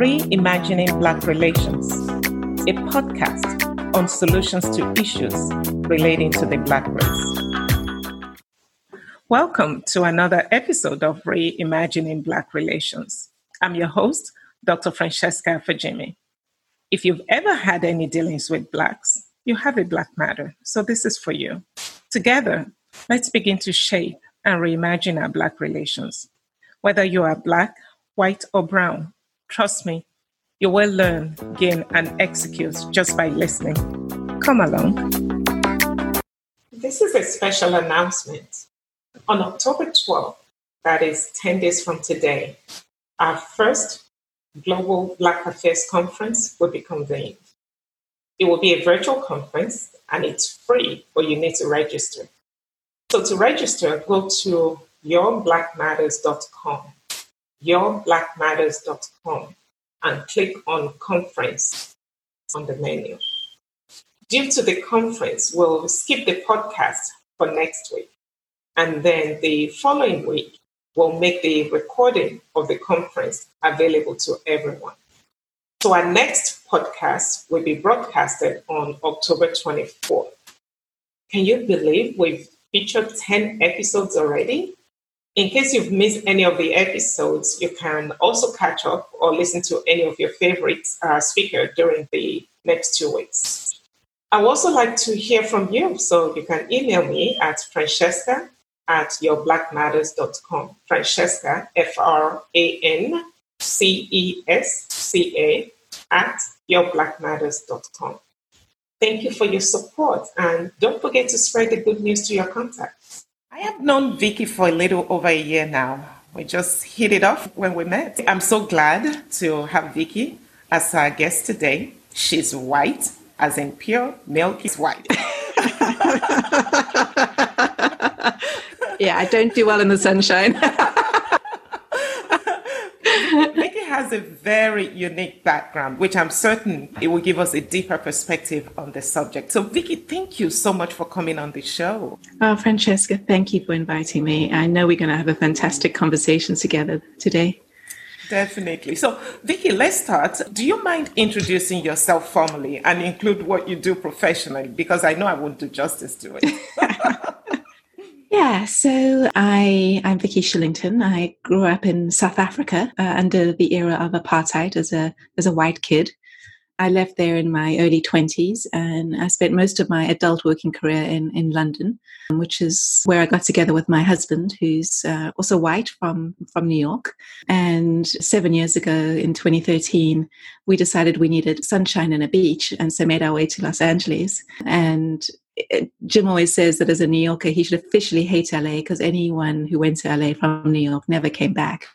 Reimagining Black Relations, a podcast on solutions to issues relating to the Black race. Welcome to another episode of Reimagining Black Relations. I'm your host, Dr. Francesca Fajimi. If you've ever had any dealings with Blacks, you have a Black matter, so this is for you. Together, let's begin to shape and reimagine our Black relations. Whether you are Black, white, or brown, trust me, you will learn, gain, and execute just by listening. Come along. This is a special announcement. On October 12th, that is 10 days from today, our first Global Black Affairs Conference will be convened. It will be a virtual conference and it's free, but you need to register. So to register, go to yourblackmatters.com, yourblackmatters.com, and click on conference on the menu. Due to the conference, we'll skip the podcast for next week. And then the following week, we'll make the recording of the conference available to everyone. So our next podcast will be broadcasted on October 24th. Can you believe we've featured 10 episodes already? In case you've missed any of the episodes, you can also catch up or listen to any of your favorite uh, speakers during the next two weeks. I would also like to hear from you, so you can email me at francesca at yourblackmatters.com. Francesca, F R A N C E S C A, at yourblackmatters.com. Thank you for your support and don't forget to spread the good news to your contacts. I have known Vicky for a little over a year now. We just hit it off when we met. I'm so glad to have Vicky as our guest today. She's white, as in pure milk is white. yeah, I don't do well in the sunshine. Vicky has a very unique background, which I'm certain it will give us a deeper perspective on the subject. So, Vicky, thank you so much for coming on the show. Oh, Francesca, thank you for inviting me. I know we're going to have a fantastic conversation together today. Definitely. So, Vicky, let's start. Do you mind introducing yourself formally and include what you do professionally? Because I know I won't do justice to it. Yeah, so I I'm Vicky Shillington. I grew up in South Africa uh, under the era of apartheid as a as a white kid. I left there in my early 20s and I spent most of my adult working career in, in London, which is where I got together with my husband, who's uh, also white from, from New York. And seven years ago in 2013, we decided we needed sunshine and a beach, and so made our way to Los Angeles. And Jim always says that as a New Yorker, he should officially hate LA because anyone who went to LA from New York never came back.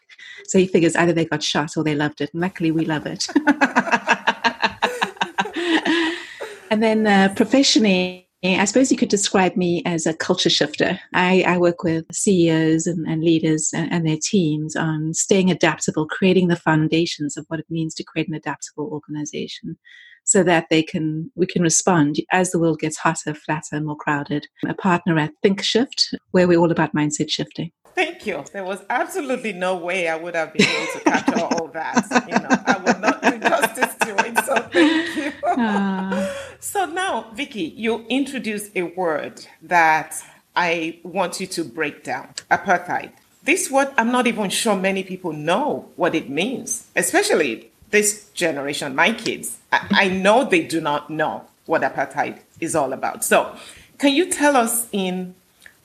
So he figures either they got shot or they loved it. And luckily, we love it. and then uh, professionally, I suppose you could describe me as a culture shifter. I, I work with CEOs and, and leaders and, and, their teams on staying adaptable, creating the foundations of what it means to create an adaptable organization so that they can we can respond as the world gets hotter, flatter, more crowded. A partner at ThinkShift, where we're all about mindset shifting. Thank you. There was absolutely no way I would have been able to capture all that. You know, I would not do justice to it. So thank you. Uh. So now, Vicky, you introduced a word that I want you to break down: apartheid. This word, I'm not even sure many people know what it means, especially this generation, my kids, I, I know they do not know what apartheid is all about. So, can you tell us in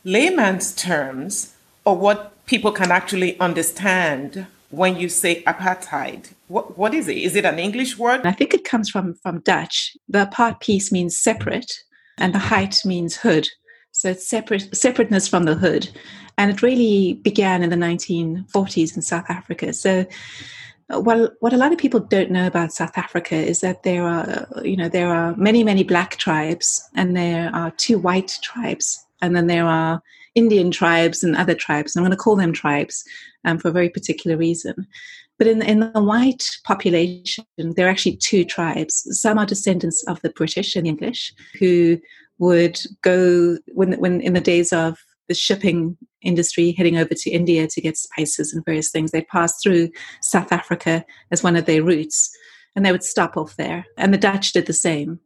layman's terms, or what people can actually understand when you say apartheid? What, what is it? Is it an English word? I think it comes from, from Dutch. The apart piece means separate, and the height means hood. So it's separate, separateness from the hood. And it really began in the 1940s in South Africa. So well, what a lot of people don't know about South Africa is that there are, you know, there are many, many black tribes, and there are two white tribes, and then there are Indian tribes and other tribes. I'm going to call them tribes um, for a very particular reason. But in, in the white population, there are actually two tribes. Some are descendants of the British and English who would go when, when in the days of the shipping industry heading over to India to get spices and various things. They'd pass through South Africa as one of their routes, and they would stop off there. And the Dutch did the same.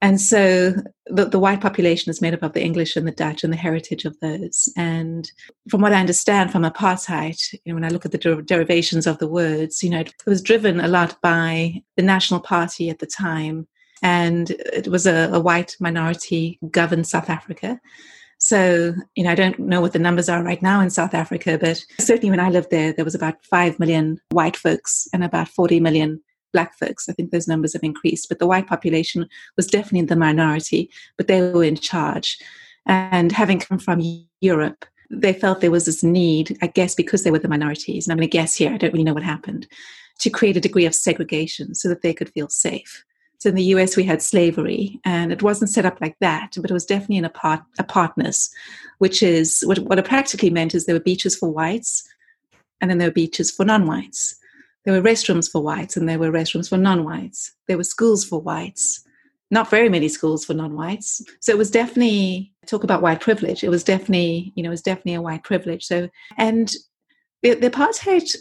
And so the, the white population is made up of the English and the Dutch and the heritage of those. And from what I understand from apartheid, you know, when I look at the der- derivations of the words, you know, it was driven a lot by the National Party at the time. And it was a, a white minority governed South Africa. So, you know, I don't know what the numbers are right now in South Africa, but certainly when I lived there, there was about 5 million white folks and about 40 million black folks. I think those numbers have increased, but the white population was definitely the minority, but they were in charge. And having come from Europe, they felt there was this need, I guess, because they were the minorities, and I'm going to guess here, I don't really know what happened, to create a degree of segregation so that they could feel safe. So in the US, we had slavery, and it wasn't set up like that, but it was definitely an apart, apartness, which is what, what it practically meant is there were beaches for whites, and then there were beaches for non whites. There were restrooms for whites and there were restrooms for non whites. There were schools for whites, not very many schools for non whites. So it was definitely, talk about white privilege, it was definitely, you know, it was definitely a white privilege. So, and the, the apartheid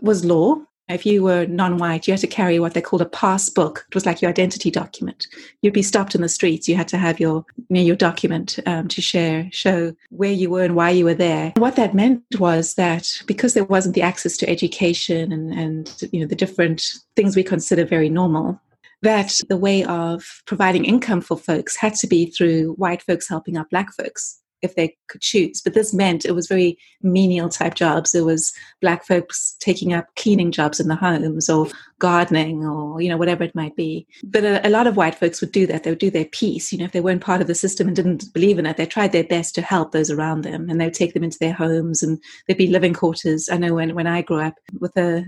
was law, if you were non-white, you had to carry what they called a pass book. It was like your identity document. You'd be stopped in the streets. You had to have your you know, your document um, to share, show where you were and why you were there. What that meant was that because there wasn't the access to education and, and you know the different things we consider very normal, that the way of providing income for folks had to be through white folks helping out black folks if they could choose. But this meant it was very menial type jobs. It was black folks taking up cleaning jobs in the homes or gardening or, you know, whatever it might be. But a, a, lot of white folks would do that. They would do their piece. You know, if they weren't part of the system and didn't believe in it, they tried their best to help those around them and they would take them into their homes and they'd be living quarters. I know when, when I grew up with a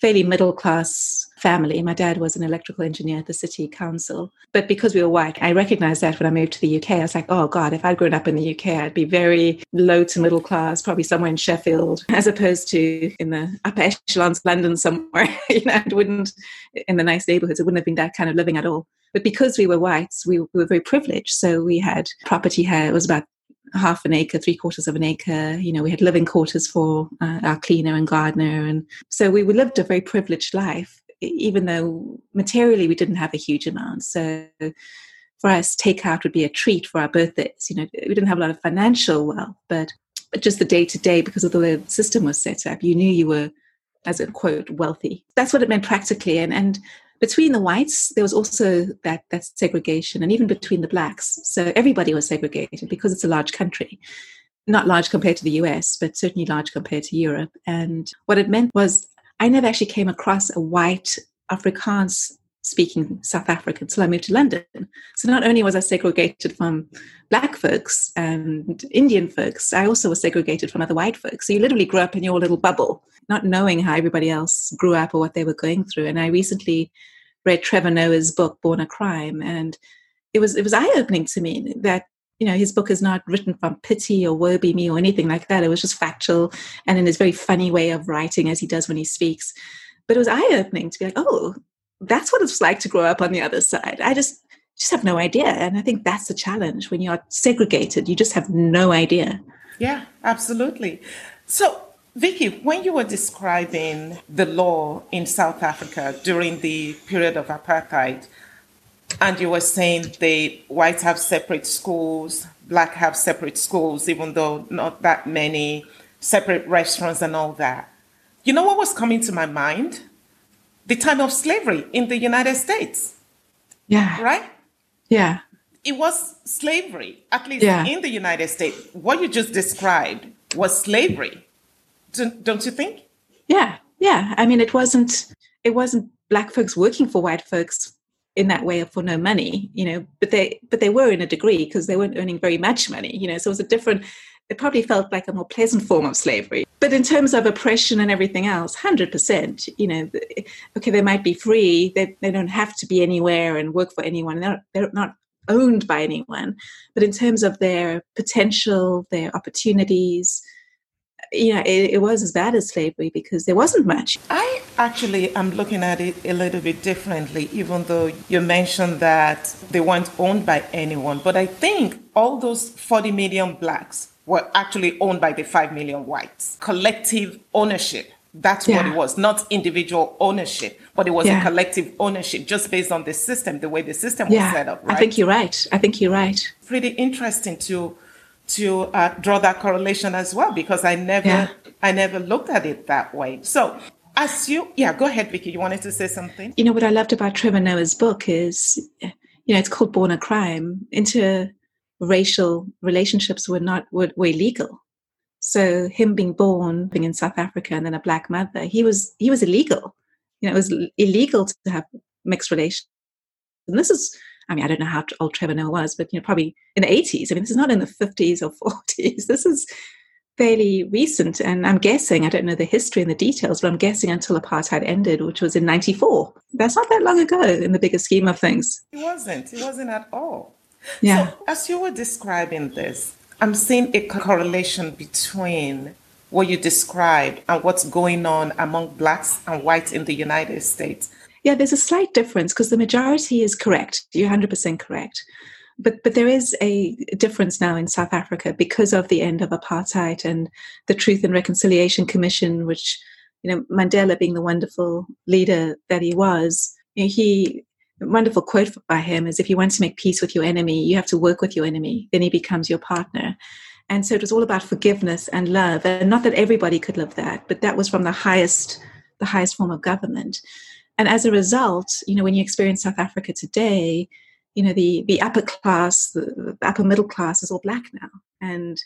fairly middle class family. My dad was an electrical engineer at the city council. But because we were white, I recognized that when I moved to the UK. I was like, oh God, if I'd grown up in the UK, I'd be very low to middle class, probably somewhere in Sheffield, as opposed to in the upper echelons of London somewhere. you know, it wouldn't, in the nice neighborhoods, it wouldn't have been that kind of living at all. But because we were whites, we, we were very privileged. So we had property here. It was about half an acre, three quarters of an acre. You know, we had living quarters for uh, our cleaner and gardener. And so we, lived a very privileged life, even though materially we didn't have a huge amount. So for us, takeout would be a treat for our birthdays. You know, we didn't have a lot of financial wealth, but, but just the day to day, because of the way the system was set up, you knew you were, as a quote, wealthy. That's what it meant practically. And, and between the whites, there was also that, that segregation, and even between the blacks. So everybody was segregated because it's a large country. Not large compared to the US, but certainly large compared to Europe. And what it meant was I never actually came across a white Afrikaans speaking South African until I moved to London. So not only was I segregated from black folks and Indian folks, I also was segregated from other white folks. So you literally grew up in your little bubble, not knowing how everybody else grew up or what they were going through. And I recently read Trevor Noah's book, Born a Crime, and it was it was eye opening to me that you know his book is not written from pity or woe be me or anything like that. It was just factual and in his very funny way of writing as he does when he speaks. But it was eye opening to be like, oh, that's what it's like to grow up on the other side. I just just have no idea. And I think that's the challenge when you're segregated, you just have no idea. Yeah, absolutely. So, Vicky, when you were describing the law in South Africa during the period of apartheid, and you were saying the whites have separate schools, black have separate schools, even though not that many, separate restaurants and all that. You know what was coming to my mind? The time of slavery in the United States. Yeah. Right? Yeah. It was slavery, at least yeah. in the United States. What you just described was slavery. Don't you think? Yeah. Yeah. I mean, it wasn't, it wasn't black folks working for white folks in that way for no money, you know, but they, but they were in a degree because they weren't earning very much money, you know, so it was a different, it probably felt like a more pleasant form of slavery. But in terms of oppression and everything else, 100%, you know, okay, they might be free, they, they don't have to be anywhere and work for anyone, they're, they're not owned by anyone. But in terms of their potential, their opportunities, you know, it, it, was as bad as slavery because there wasn't much. I actually am looking at it a little bit differently, even though you mentioned that they weren't owned by anyone. But I think all those 40 million blacks were actually owned by the 5 million whites. Collective ownership. That's Yeah. what it was, not individual ownership, but it was Yeah. a collective ownership just based on the system, the way the system was set up, right? I think you're right. I think you're right. pretty interesting to to uh, draw that correlation as well because I never Yeah. I never looked at it that way. So as you yeah, go ahead, Vicky. You wanted to say something? You know what I loved about Trevor Noah's book is, you know, it's called Born a Crime. Interracial relationships were not were, were illegal. So him being born being in South Africa and then a black mother, he was he was illegal. You know, it was illegal to have mixed relations. And this is, I mean, I don't know how old Trevor Noah was, but you know, probably in the eighties. I mean, this is not in the fifties or forties. This is fairly recent, and I'm guessing I don't know the history and the details, but I'm guessing until apartheid ended, which was in '94. That's not that long ago in the bigger scheme of things. It wasn't. It wasn't at all. Yeah. So as you were describing this, I'm seeing a correlation between what you described and what's going on among blacks and whites in the United States. Yeah, there's a slight difference because the majority is correct. You're 100% correct. But, but there is a difference now in South Africa because of the end of apartheid and the Truth and Reconciliation Commission, which, you know, Mandela being the wonderful leader that he was, you know, he, wonderful quote by him is if you want to make peace with your enemy, you have to work with your enemy, then he becomes your partner. And so it was all about forgiveness and love. And not that everybody could live that, but that was from the highest, the highest form of government. And as a result, you know, when you experience South Africa today, you know, the, the upper class, the, the upper middle class is all black now. And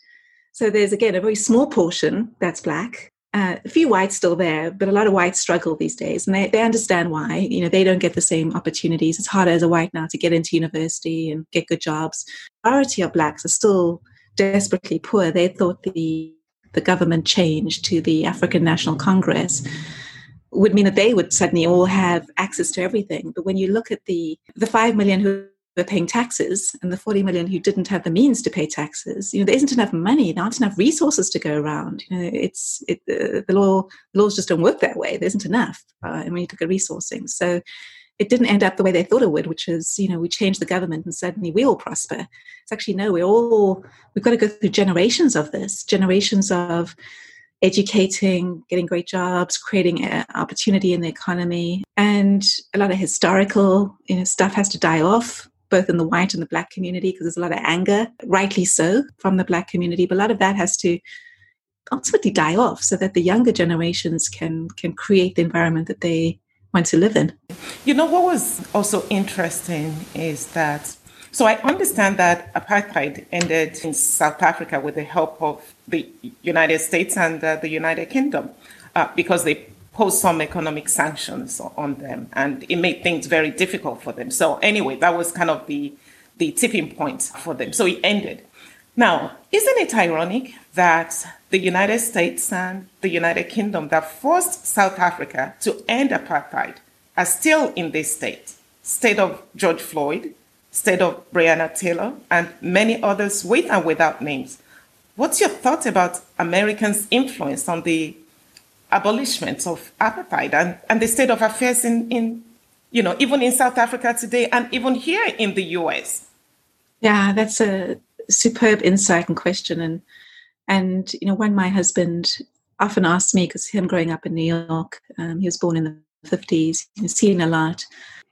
so there's, again, a very small portion that's black. Uh, a few whites still there, but a lot of whites struggle these days, and they, they understand why. You know, they don't get the same opportunities. It's harder as a white now to get into university and get good jobs. Majority of blacks are still desperately poor. They thought the the government change to the African National Congress would mean that they would suddenly all have access to everything. But when you look at the the five million who were paying taxes and the 40 million who didn't have the means to pay taxes, you know, there isn't enough money, there aren't enough resources to go around. You know, it's it, uh, the law the laws just don't work that way. There isn't enough, uh, and we need to at resourcing, so it didn't end up the way they thought it would, which is, you know, we change the government and suddenly we all prosper. It's actually no, we're all we've got to go through generations of this, generations of educating, getting great jobs, creating opportunity in the economy, and a lot of historical, you know, stuff has to die off, both in the white and the black community, because there's a lot of anger, rightly so, from the black community. But a lot of that has to ultimately die off, so that the younger generations can can create the environment that they want to live in. You know what was also interesting is that so I understand that apartheid ended in South Africa with the help of the United States and uh, the United Kingdom uh, because they posed some economic sanctions on them and it made things very difficult for them. So anyway, that was kind of the the tipping point for them. So it ended. Now, isn't it ironic that the United States and the United Kingdom that forced South Africa to end apartheid are still in this state? State of George Floyd, state of Breonna Taylor, and many others with and without names. What's your thought about Americans' influence on the abolishment of apartheid and, and the state of affairs in, in, you know, even in South Africa today and even here in the US? Yeah, that's a superb insight and question. And and you know, when my husband often asks me, because him growing up in New York, um, he was born in the fifties, he's seen a lot.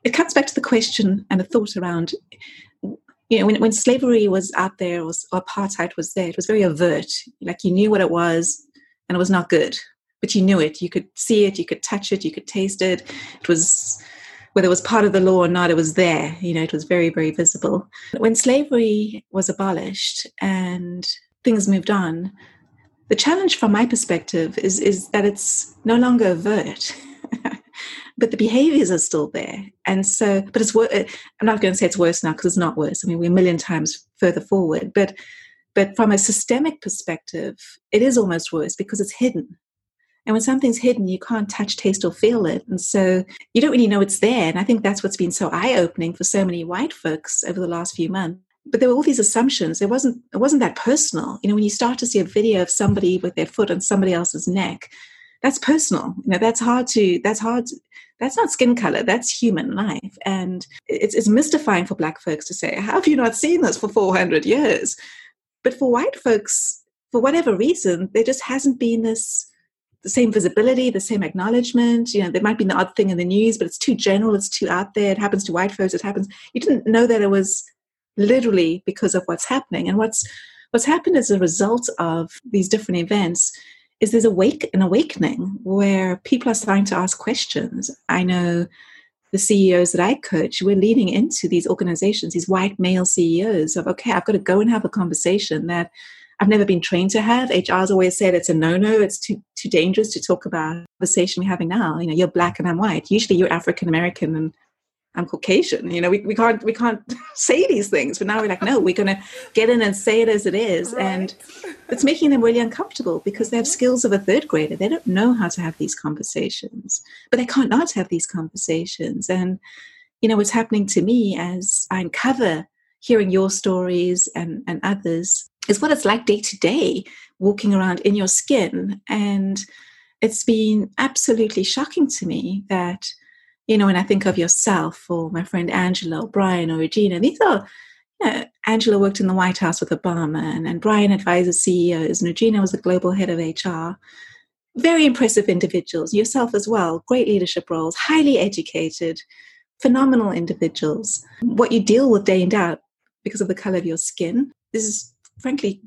It comes back to the question and the thought around, you know, when when slavery was out there, or apartheid was there, it was very overt. Like you knew what it was, and it was not good, but you knew it. You could see it, you could touch it, you could taste it. It was whether it was part of the law or not, it was there. You know, it was very, very visible. When slavery was abolished and things moved on, the challenge from my perspective is, is that it's no longer overt. but the behaviors are still there. And so, but it's, uh, I'm not going to say it's worse now because it's not worse. I mean, we're a million times further forward, but, but from a systemic perspective, it is almost worse because it's hidden. And when something's hidden, you can't touch, taste, or feel it. And so you don't really know it's there. And I think that's what's been so eye opening for so many white folks over the last few months. But there were all these assumptions. It wasn't it wasn't that personal. You know, when you start to see a video of somebody with their foot on somebody else's neck, that's personal. You know, that's hard to that's hard to, that's not skin color, that's human life. And it's it's mystifying for black folks to say, How have you not seen this for four hundred years? But for white folks, for whatever reason, there just hasn't been this the same visibility, the same acknowledgement. You know, there might be an odd thing in the news, but it's too general, it's too out there. It happens to white folks. It happens. You didn't know that it was literally because of what's happening. And what's what's happened as a result of these different events is there's awake an awakening where people are starting to ask questions. I know the CEOs that I coach, we're leading into these organizations, these white male CEOs of okay, I've got to go and have a conversation that I've never been trained to have. HR's always said it's a no-no. It's too too dangerous to talk about the conversation we're having now. You know, you're black and I'm white. Usually you're African American and I'm Caucasian. You know, we, we can't we can't say these things. But now we're like, no, we're gonna get in and say it as it is. Right. And it's making them really uncomfortable because they have skills of a third grader. They don't know how to have these conversations. But they can't not have these conversations. And you know, what's happening to me as I uncover hearing your stories and, and others is what it's like day to day walking around in your skin. And it's been absolutely shocking to me that you know, when I think of yourself or my friend Angela or Brian or Regina, these are, you know, Angela worked in the White House with Obama and, and Brian advises CEOs and Regina was the global head of HR. Very impressive individuals, yourself as well, great leadership roles, highly educated, phenomenal individuals. What you deal with day in day out because of the color of your skin, this is frankly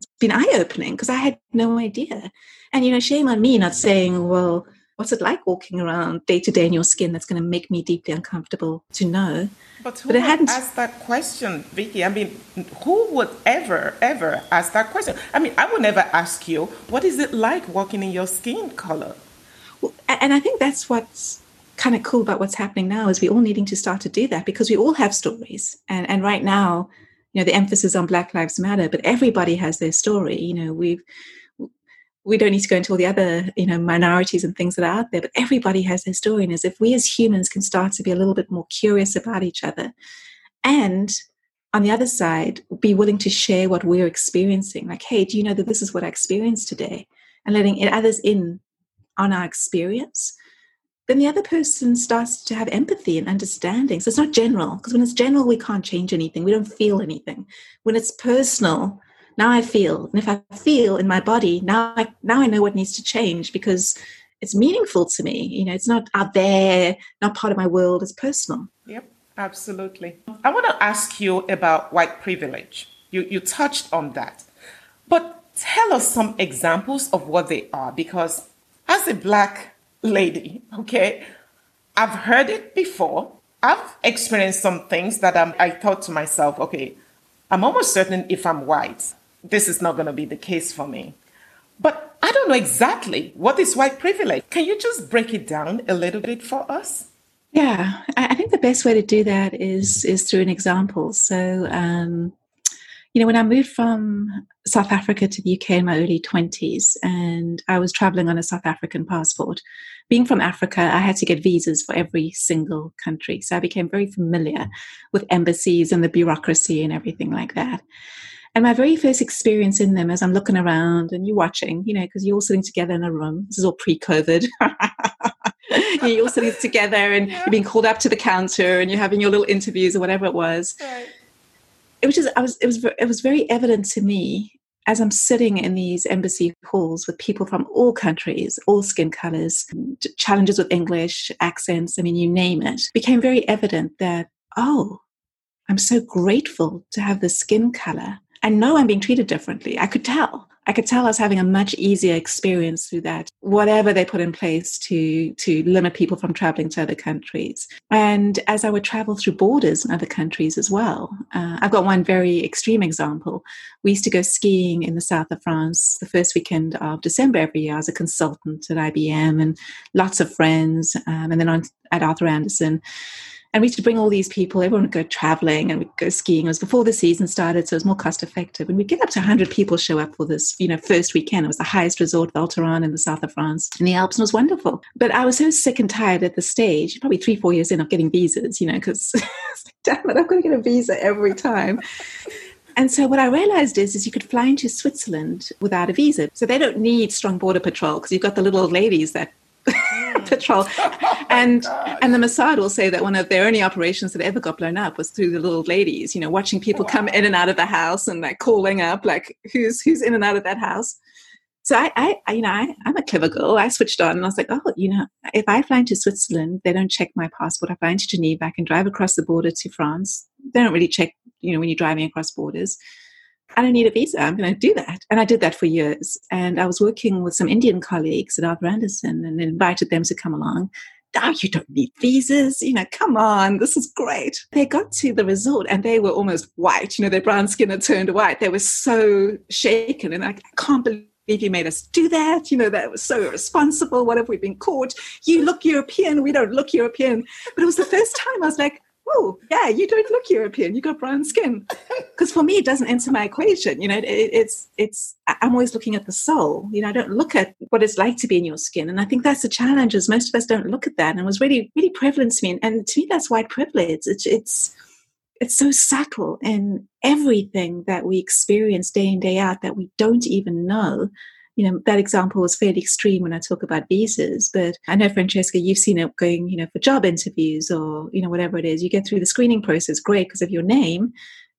it's been eye opening because I had no idea. And you know, shame on me not saying, well, what's it like walking around day to day in your skin that's going to make me deeply uncomfortable to know? But who but it hadn't asked that question vicky? I mean who would ever ever ask that question? I mean i would never ask you what is it like walking in your skin color? Well, and i think that's what's kind of cool about what's happening now is we all needing to start to do that because we all have stories. And and right now you know the emphasis on black lives matter but everybody has their story you know we've we don't need to go into all the other you know minorities and things that are out there but everybody has their story and as if we as humans can start to be a little bit more curious about each other and on the other side be willing to share what we're experiencing like hey do you know that this is what i experienced today? and letting others in on our experience then the other person starts to have empathy and understanding so it's not general because when it's general we can't change anything we don't feel anything when it's personal now I feel. And if I feel in my body, now I now I know what needs to change because it's meaningful to me. You know, it's not out there, not part of my world, it's personal. Yep, absolutely. I want to ask you about white privilege. You you touched on that. But tell us some examples of what they are because as a black lady, okay, I've heard it before. I've experienced some things that I'm, I thought to myself, okay, I'm almost certain if I'm white, this is not going to be the case for me. But I don't know exactly what is white privilege. Can you just break it down a little bit for us? Yeah, I think the best way to do that is is through an example. So, um, you know, when I moved from South Africa to the UK in my early twenties, and I was traveling on a South African passport. Being from Africa, I had to get visas for every single country, so I became very familiar with embassies and the bureaucracy and everything like that. And my very first experience in them as I'm looking around and you're watching, you know, because you're all sitting together in a room. This is all pre COVID. you're all sitting together and yeah. you're being called up to the counter and you're having your little interviews or whatever it was. Right. It was just, I was, it was, it was very evident to me as I'm sitting in these embassy halls with people from all countries, all skin colors, challenges with English, accents, I mean, you name it, became very evident that, oh, I'm so grateful to have the skin color I know I'm being treated differently. I could tell. I could tell I was having a much easier experience through that, whatever they put in place to to limit people from traveling to other countries. And as I would travel through borders in other countries as well, uh, I've got one very extreme example. We used to go skiing in the south of France the first weekend of December every year as a consultant at IBM and lots of friends, um, and then on at Arthur Andersen. And we used to bring all these people, everyone would go traveling and we'd go skiing. It was before the season started, so it was more cost effective. And we'd get up to 100 people show up for this, you know, first weekend. It was the highest resort, Val Thorens in the south of France, in the Alps, and it was wonderful. But I was so sick and tired at the stage, probably three, four years in, of getting visas, you know, because damn it, I'm going to get a visa every time. And so what I realized is, is you could fly into Switzerland without a visa. So they don't need strong border patrol because you've got the little old ladies that mm. patrol. and and the Mossad will say that one of their only operations that ever got blown up was through the little ladies, you know, watching people wow. come in and out of the house and like calling up like who's who's in and out of that house. So I, I you know, I, I'm a clever girl. I switched on and I was like, oh, you know, if I fly into Switzerland, they don't check my passport. I fly into Geneva, I can drive across the border to France. They don't really check, you know, when you're driving across borders. I don't need a visa. I'm going to do that. And I did that for years. And I was working with some Indian colleagues at Arthur Andersen and invited them to come along. Oh, you don't need visas. You know, come on, this is great. They got to the resort and they were almost white. You know, their brown skin had turned white. They were so shaken. And I, I can't believe you made us do that. You know, that was so irresponsible. What have we been caught? You look European. We don't look European. But it was the first time I was like, oh yeah you don't look european. You got brown skin. Because for me it doesn't enter my equation you know it, it's it's i'm always looking at the soul you know i don't look at what it's like to be in your skin. And i think that's the challenge is most of us don't look at that. And it was really really prevalent to me. And, and to me that's white privilege it's it's it's so subtle in everything that we experience day in day out that we don't even know you know, that example was fairly extreme when I talk about visas, but I know, Francesca, you've seen it going, you know, for job interviews or, you know, whatever it is. You get through the screening process, great, because of your name,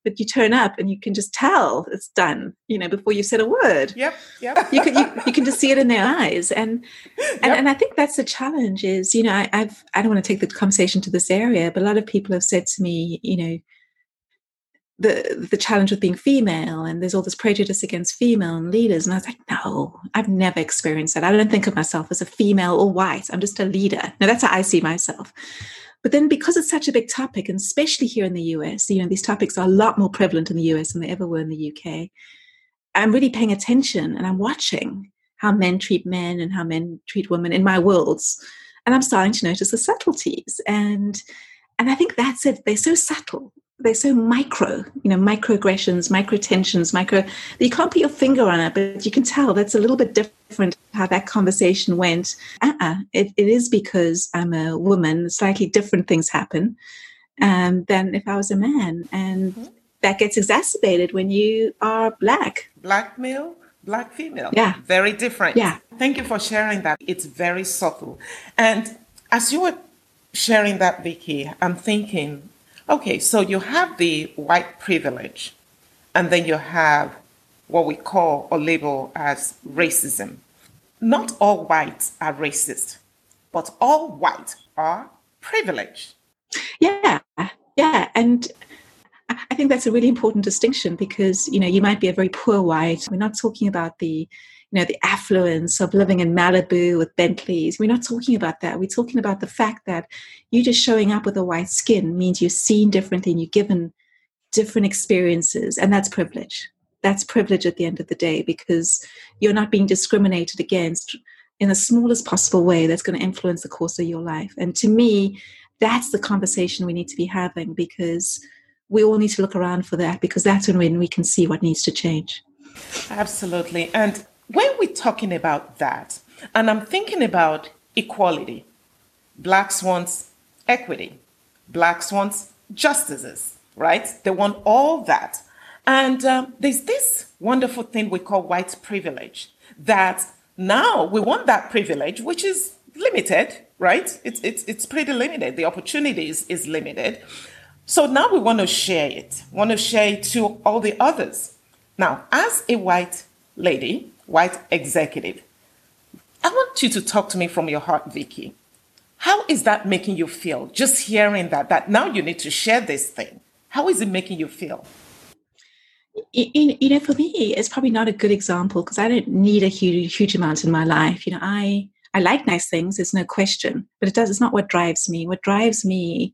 but you turn up and you can just tell it's done, you know, before you said a word. Yep, yep. you, can, you, you, can just see it in their eyes. And, and, yep. and I think that's the challenge is, you know, I, I've, I don't want to take the conversation to this area, but a lot of people have said to me, you know, the the challenge with being female and there's all this prejudice against female leaders. And i was like no i've never experienced that. I don't think of myself as a female or white. I'm just a leader. Now that's how i see myself. But then because it's such a big topic and especially here in the us you know these topics are a lot more prevalent in the us than they ever were in the uk i'm really paying attention and i'm watching how men treat men and how men treat women in my worlds. And i'm starting to notice the subtleties. And and i think that's it. They're so subtle they're so micro, you know, microaggressions, micro tensions, micro. You can't put your finger on it, but you can tell that's a little bit different how that conversation went. Uh-uh, it, it is because I'm a woman. Slightly different things happen um, than if I was a man, and mm-hmm. that gets exacerbated when you are black. Black male, black female. Yeah, very different. Yeah. Thank you for sharing that. It's very subtle, and as you were sharing that, Vicky, I'm thinking Okay, so you have the white privilege, and then you have what we call or label as racism. Not all whites are racist, but all whites are privileged. Yeah, yeah. And I think that's a really important distinction because, you know, you might be a very poor white. We're not talking about the you know, the affluence of living in Malibu with Bentleys. We're not talking about that. We're talking about the fact that you just showing up with a white skin means you're seen differently and you're given different experiences, and that's privilege. That's privilege at the end of the day because you're not being discriminated against in the smallest possible way that's going to influence the course of your life. And to me, that's the conversation we need to be having because we all need to look around for that because that's when we can see what needs to change. Absolutely. And when we're talking about that, and I'm thinking about equality, blacks want equity, blacks want justices, right? They want all that. And um, there's this wonderful thing we call white privilege that now we want that privilege, which is limited, right? It's, it's, it's pretty limited. The opportunities is limited. So now we want to share it, want to share it to all the others. Now, as a white lady, white executive. I want you to talk to me from your heart, Vicky. How is that making you feel? Just hearing that, that now you need to share this thing. How is it making you feel? You, you know, for me, it's probably not a good example because I don't need a huge, huge amount in my life. You know, I I like nice things. There's no question, but it does. It's not what drives me. What drives me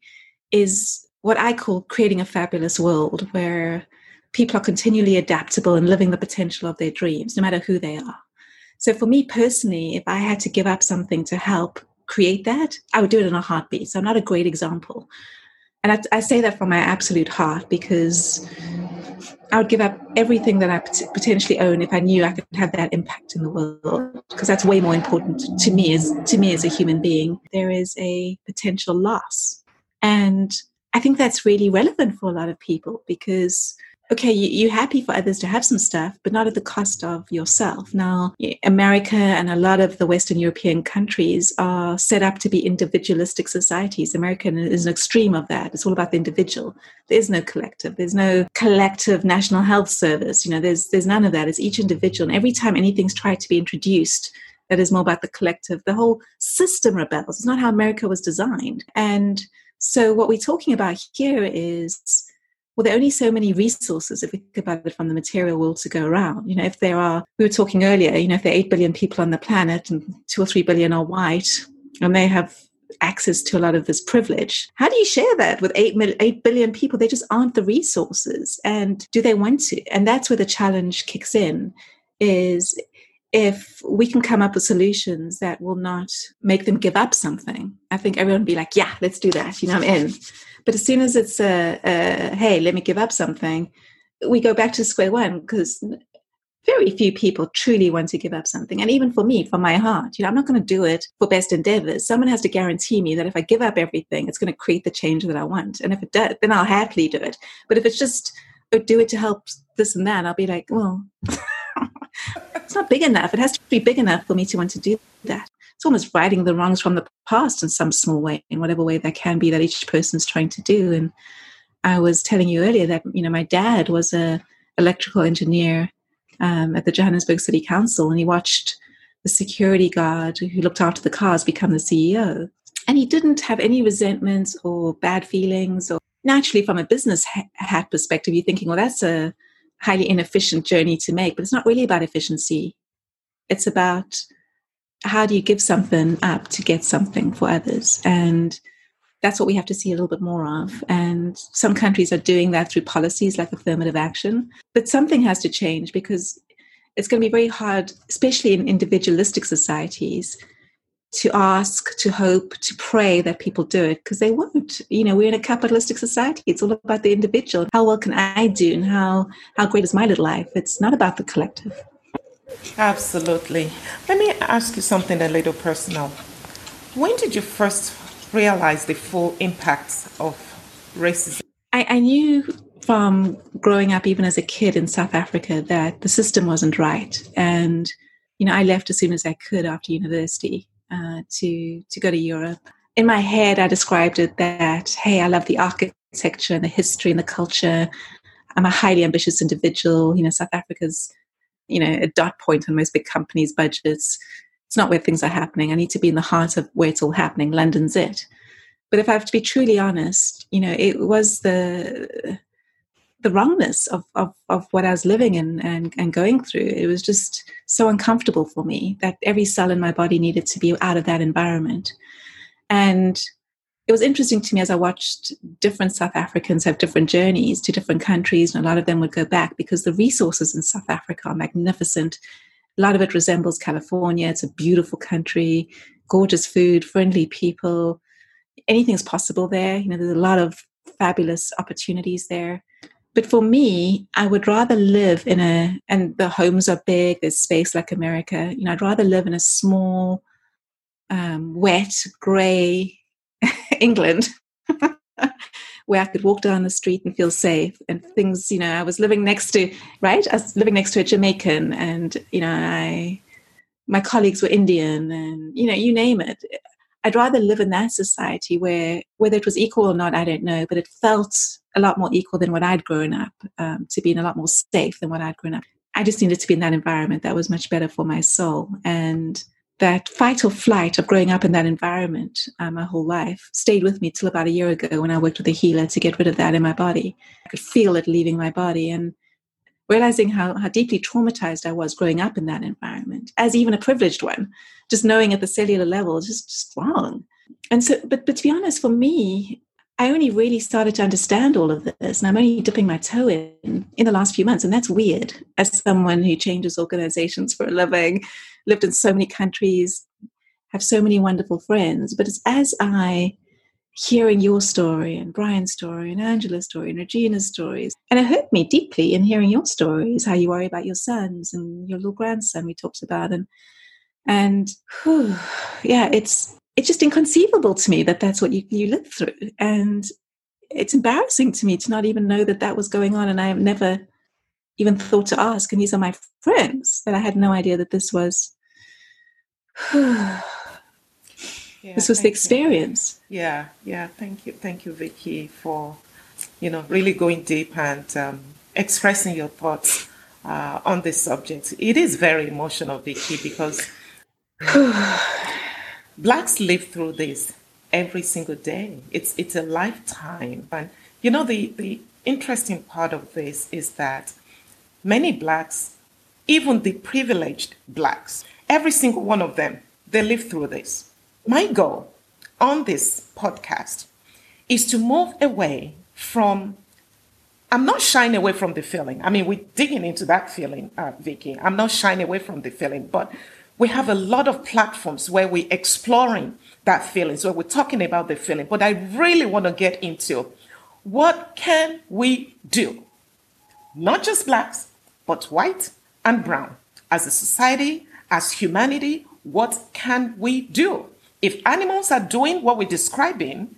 is what I call creating a fabulous world where people are continually adaptable and living the potential of their dreams, no matter who they are. So for me personally, if I had to give up something to help create that, I would do it in a heartbeat. So I'm not a great example. And I, I say that from my absolute heart because I would give up everything that I potentially own if I knew I could have that impact in the world, because that's way more important to me as to me as a human being. There is a potential loss, and I think that's really relevant for a lot of people because okay, you, are happy for others to have some stuff, but not at the cost of yourself. Now, America and a lot of the Western European countries are set up to be individualistic societies. America is an extreme of that. It's all about the individual. There is no collective. There's no collective national health service. You know, there's there's none of that. It's each individual. And every time anything's tried to be introduced that is more about the collective, the whole system rebels. It's not how America was designed. And so what we're talking about here is well, there are only so many resources if we think about it from the material world to go around. You know, if there are, we were talking earlier, you know, if there are 8 billion people on the planet and 2 or 3 billion are white and they have access to a lot of this privilege, how do you share that with 8, 8 billion people? They just aren't the resources. And do they want to? And that's where the challenge kicks in is if we can come up with solutions that will not make them give up something, I think everyone would be like, yeah, let's do that. You know, I'm in. But as soon as it's a, a hey, let me give up something, we go back to square one because very few people truly want to give up something. And even for me, for my heart, you know, I'm not going to do it for best endeavors. Someone has to guarantee me that if I give up everything, it's going to create the change that I want. And if it does, then I'll happily do it. But if it's just oh, do it to help this and that, I'll be like, well, it's not big enough. It has to be big enough for me to want to do that it's almost righting the wrongs from the past in some small way, in whatever way that can be that each person's trying to do. And I was telling you earlier that you know my dad was a electrical engineer um, at the Johannesburg City Council, and he watched the security guard who looked after the cars become the CEO. And he didn't have any resentments or bad feelings. Or naturally, from a business hat perspective, you're thinking, well, that's a highly inefficient journey to make. But it's not really about efficiency. It's about how do you give something up to get something for others? And that's what we have to see a little bit more of. And some countries are doing that through policies like affirmative action. But something has to change because it's going to be very hard, especially in individualistic societies, to ask, to hope, to pray that people do it because they won't. You know, we're in a capitalistic society. It's all about the individual. How well can I do and how, how great is my little life? It's not about the collective. Absolutely. Let me ask you something a little personal. When did you first realize the full impacts of racism? I, I knew from growing up, even as a kid in South Africa, that the system wasn't right. And, you know, I left as soon as I could after university uh, to, to go to Europe. In my head, I described it that, hey, I love the architecture and the history and the culture. I'm a highly ambitious individual. You know, South Africa's you know a dot point on most big companies' budgets. It's not where things are happening. I need to be in the heart of where it's all happening. London's it. But if I have to be truly honest, you know, it was the the wrongness of, of, of what I was living in and, and going through. It was just so uncomfortable for me that every cell in my body needed to be out of that environment. And it was interesting to me as I watched different South Africans have different journeys to different countries, and a lot of them would go back because the resources in South Africa are magnificent. A lot of it resembles California. It's a beautiful country, gorgeous food, friendly people. Anything's possible there. You know, there's a lot of fabulous opportunities there. But for me, I would rather live in a, and the homes are big, there's space like America. You know, I'd rather live in a small, um, wet, grey, England, where I could walk down the street and feel safe and things, you know, I was living next to, right? I was living next to a Jamaican and, you know, I, my colleagues were Indian and, you know, you name it. I'd rather live in that society where, whether it was equal or not, I don't know, but it felt a lot more equal than what I'd grown up, um, to being a lot more safe than what I'd grown up. I just needed to be in that environment that was much better for my soul. And that fight or flight of growing up in that environment uh, my whole life stayed with me till about a year ago when I worked with a healer to get rid of that in my body. I could feel it leaving my body and realizing how, how deeply traumatized I was growing up in that environment as even a privileged one, just knowing at the cellular level, just, just wrong. And so, but, but to be honest, for me, I only really started to understand all of this, and I'm only dipping my toe in in the last few months, and that's weird. As someone who changes organizations for a living, lived in so many countries, have so many wonderful friends. But it's as I hearing your story and Brian's story and Angela's story and Regina's stories. And it hurt me deeply in hearing your stories, how you worry about your sons and your little grandson we talked about. And and whew, yeah, it's it's just inconceivable to me that that's what you, you live through. And it's embarrassing to me to not even know that that was going on, and I have never even thought to ask. And these are my friends that I had no idea that this was. yeah, this was the experience. You. Yeah, yeah. Thank you, thank you, Vicky, for you know really going deep and um, expressing your thoughts uh, on this subject. It is very emotional, Vicky, because blacks live through this every single day. It's it's a lifetime, and you know the the interesting part of this is that many blacks, even the privileged blacks, every single one of them, they live through this. My goal on this podcast is to move away from I'm not shying away from the feeling. I mean, we're digging into that feeling, uh, Vicky. I'm not shying away from the feeling, but we have a lot of platforms where we're exploring that feeling. So we're talking about the feeling, but I really want to get into what can we do? Not just blacks, but white and brown. As a society, as humanity, what can we do? If animals are doing what we're describing,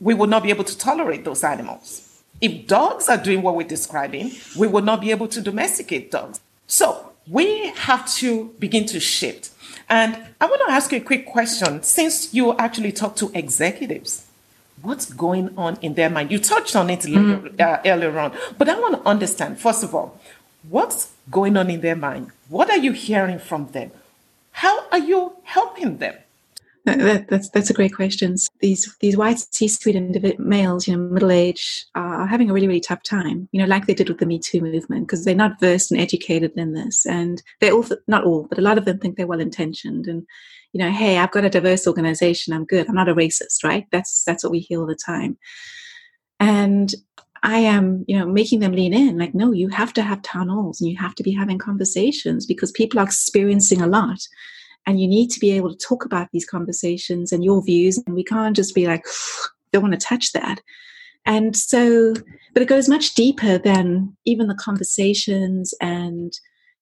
we will not be able to tolerate those animals. If dogs are doing what we're describing, we will not be able to domesticate dogs. So we have to begin to shift. And I want to ask you a quick question. Since you actually talk to executives, what's going on in their mind? You touched on it mm. uh, earlier on, but I want to understand, first of all, what's going on in their mind? What are you hearing from them? How are you helping them? That, that's that's a great question. These these white C-suite males, you know, middle age, are having a really really tough time. You know, like they did with the Me Too movement, because they're not versed and educated in this, and they're all not all, but a lot of them think they're well intentioned, and you know, hey, I've got a diverse organization, I'm good, I'm not a racist, right? That's that's what we hear all the time, and I am, you know, making them lean in. Like, no, you have to have town halls and you have to be having conversations because people are experiencing a lot and you need to be able to talk about these conversations and your views and we can't just be like don't want to touch that. And so but it goes much deeper than even the conversations and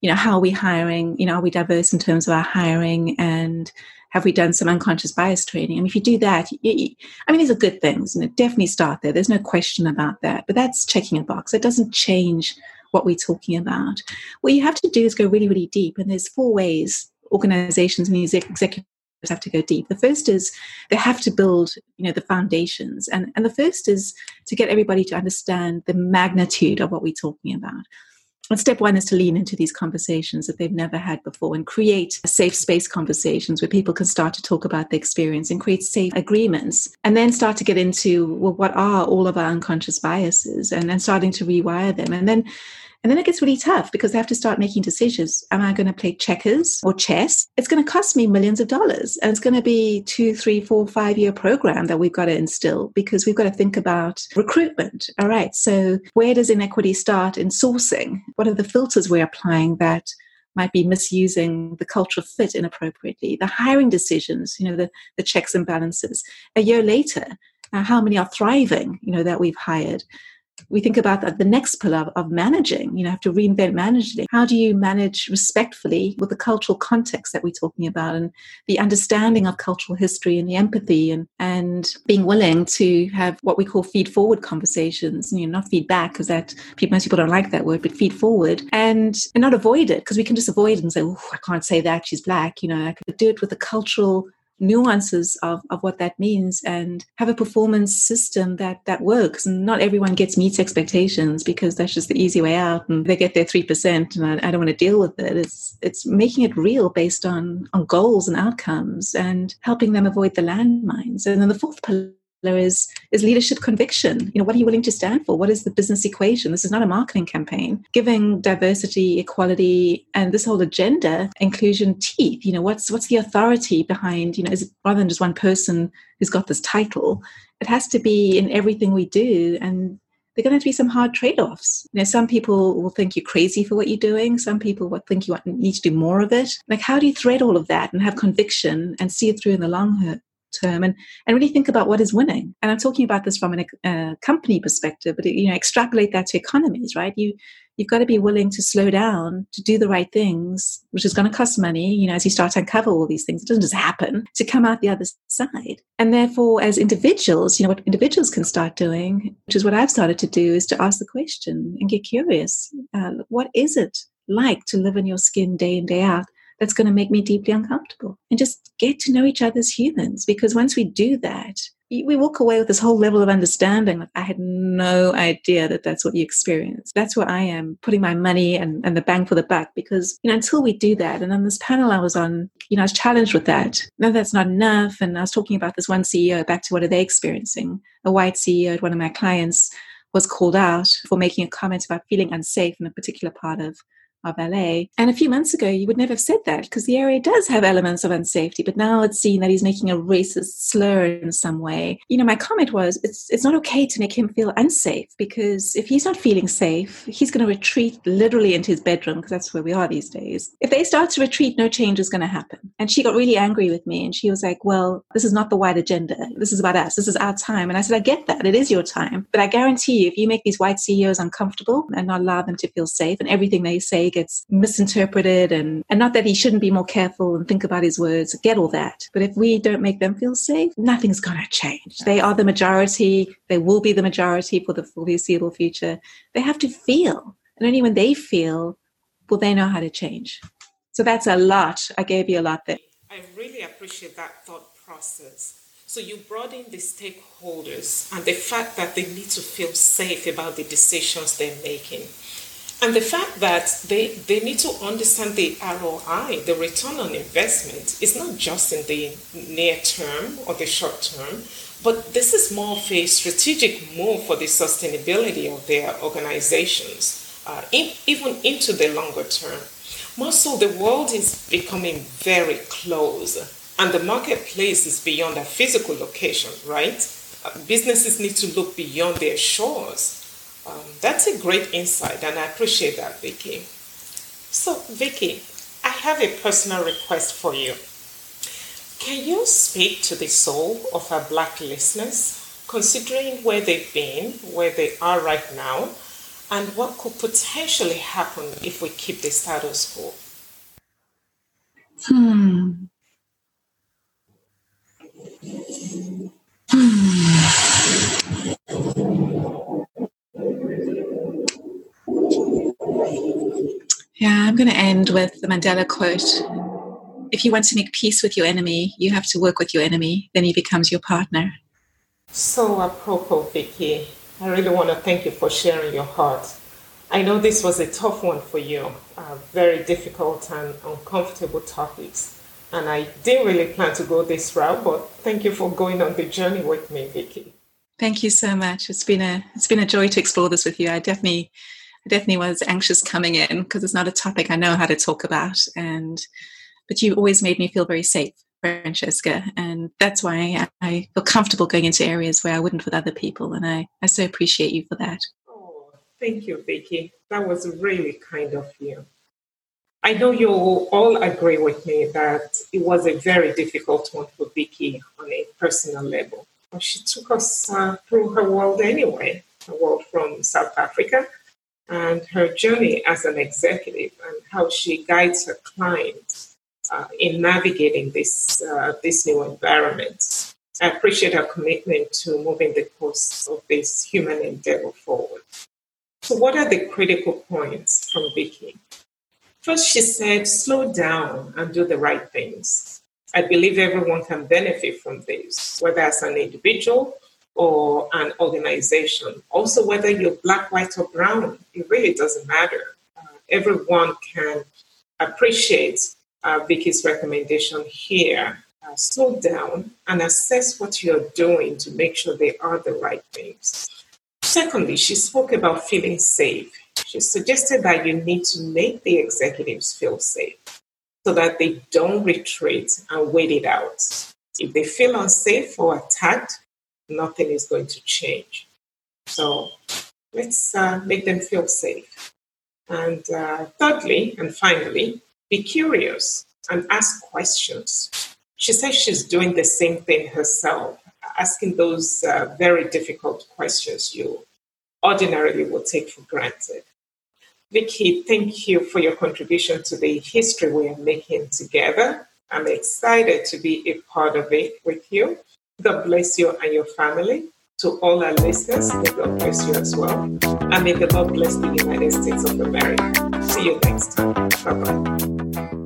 you know how are we hiring you know are we diverse in terms of our hiring and have we done some unconscious bias training? I mean, if you do that you, i mean these are good things and it definitely start there there's no question about that but that's checking a box it doesn't change what we're talking about. What you have to do is go really really deep and there's four ways organizations and these executives have to go deep. The first is they have to build, you know, the foundations. And, and the first is to get everybody to understand the magnitude of what we're talking about. And step one is to lean into these conversations that they've never had before and create safe space conversations where people can start to talk about the experience and create safe agreements. And then start to get into, well, what are all of our unconscious biases and then starting to rewire them. And then and then it gets really tough because they have to start making decisions. Am I going to play checkers or chess? It's going to cost me millions of dollars. And it's going to be two, three, four, five year program that we've got to instill because we've got to think about recruitment. All right. So where does inequity start in sourcing? What are the filters we're applying that might be misusing the cultural fit inappropriately? The hiring decisions, you know, the, the checks and balances. A year later, uh, how many are thriving, you know, that we've hired? We think about the next pillar of managing you know have to reinvent managing. How do you manage respectfully with the cultural context that we're talking about and the understanding of cultural history and the empathy and and being willing to have what we call feed forward conversations you know not feedback because that people most people don't like that word but feed forward and and not avoid it because we can just avoid it and say oh i can't say that she's black you know i could do it with a cultural nuances of, of what that means and have a performance system that that works. And not everyone gets meets expectations because that's just the easy way out and they get their 3% and I, I don't want to deal with it. It's it's making it real based on on goals and outcomes and helping them avoid the landmines. And then the fourth pillar is is leadership conviction you know what are you willing to stand for what is the business equation this is not a marketing campaign giving diversity equality and this whole agenda inclusion teeth you know what's what's the authority behind you know is rather than just one person who's got this title it has to be in everything we do and there are going to, to be some hard trade-offs. You know, some people will think you're crazy for what you're doing. Some people will think you need to do more of it. Like, how do you thread all of that and have conviction and see it through in the long term and, and really think about what is winning. And I'm talking about this from a uh, company perspective, but you know, extrapolate that to economies, right? You you've got to be willing to slow down to do the right things, which is going to cost money, you know, as you start to uncover all these things. It doesn't just happen to come out the other side. And therefore, as individuals, you know, what individuals can start doing, which is what I've started to do, is to ask the question and get curious. Uh, what is it like to live in your skin day in, day out? That's going to make me deeply uncomfortable. And just get to know each other as humans. Because once we do that, we walk away with this whole level of understanding. Like, I had no idea that that's what you experience. That's where I am putting my money and, and the bang for the buck because, you know, until we do that, and on this panel I was on, you know, I was challenged with that. No, that's not enough. And I was talking about this one CEO back to what are they experiencing? A white CEO at one of my clients was called out for making a comment about feeling unsafe in a particular part of of LA. And a few months ago, you would never have said that because the area does have elements of unsafety, but now it's seen that he's making a racist slur in some way. You know, my comment was it's, it's not okay to make him feel unsafe because if he's not feeling safe, he's going to retreat literally into his bedroom because that's where we are these days. If they start to retreat, no change is going to happen. And she got really angry with me and she was like, well, this is not the white agenda. This is about us. This is our time. And I said, I get that. It is your time. But I guarantee you, if you make these white CEOs uncomfortable and not allow them to feel safe and everything they say gets misinterpreted and, and not that he shouldn't be more careful and think about his words, get all that. But if we don't make them feel safe, nothing's going to change. They are the majority. They will be the majority for the foreseeable future. They have to feel. And only when they feel will they know how to change. So that's a lot. I gave you a lot there. I really appreciate that thought process. So you brought in the stakeholders and the fact that they need to feel safe about the decisions they're making. And the fact that they, they need to understand the ROI, the return on investment, is not just in the near term or the short term, but this is more of a strategic move for the sustainability of their organizations, uh, in, even into the longer term. More so, the world is becoming very close, and the marketplace is beyond a physical location, right? Uh, businesses need to look beyond their shores um, that's a great insight, and I appreciate that, Vicky. So, Vicky, I have a personal request for you. Can you speak to the soul of our Black listeners, considering where they've been, where they are right now, and what could potentially happen if we keep the status quo? Hmm. Yeah, I'm going to end with the Mandela quote. If you want to make peace with your enemy, you have to work with your enemy, then he becomes your partner. So apropos, Vicky, I really want to thank you for sharing your heart. I know this was a tough one for you, uh, very difficult and uncomfortable topics. And I didn't really plan to go this route, but thank you for going on the journey with me, Vicky. Thank you so much. It's been a it's been a joy to explore this with you. I definitely I definitely was anxious coming in because it's not a topic I know how to talk about. And but you always made me feel very safe, Francesca, and that's why I feel comfortable going into areas where I wouldn't with other people. And I, I so appreciate you for that. Oh, thank you, Vicky. That was really kind of you. I know you all agree with me that it was a very difficult one for Vicky on a personal level. She took us uh, through her world anyway, her world from South Africa and her journey as an executive and how she guides her clients uh, in navigating this, uh, this new environment. I appreciate her commitment to moving the course of this human endeavor forward. So, what are the critical points from Vicky? First, she said, slow down and do the right things. I believe everyone can benefit from this, whether as an individual or an organization. Also, whether you're black, white, or brown, it really doesn't matter. Uh, everyone can appreciate uh, Vicky's recommendation here. Uh, slow down and assess what you're doing to make sure they are the right things. Secondly, she spoke about feeling safe. She suggested that you need to make the executives feel safe so that they don't retreat and wait it out. If they feel unsafe or attacked, nothing is going to change. So let's uh, make them feel safe. And uh, thirdly, and finally, be curious and ask questions. She says she's doing the same thing herself, asking those uh, very difficult questions you ordinarily would take for granted. Vicky, thank you for your contribution to the history we are making together. I'm excited to be a part of it with you. God bless you and your family. To all our listeners, may God bless you as well. And may the Lord bless the United States of America. See you next time. Bye bye.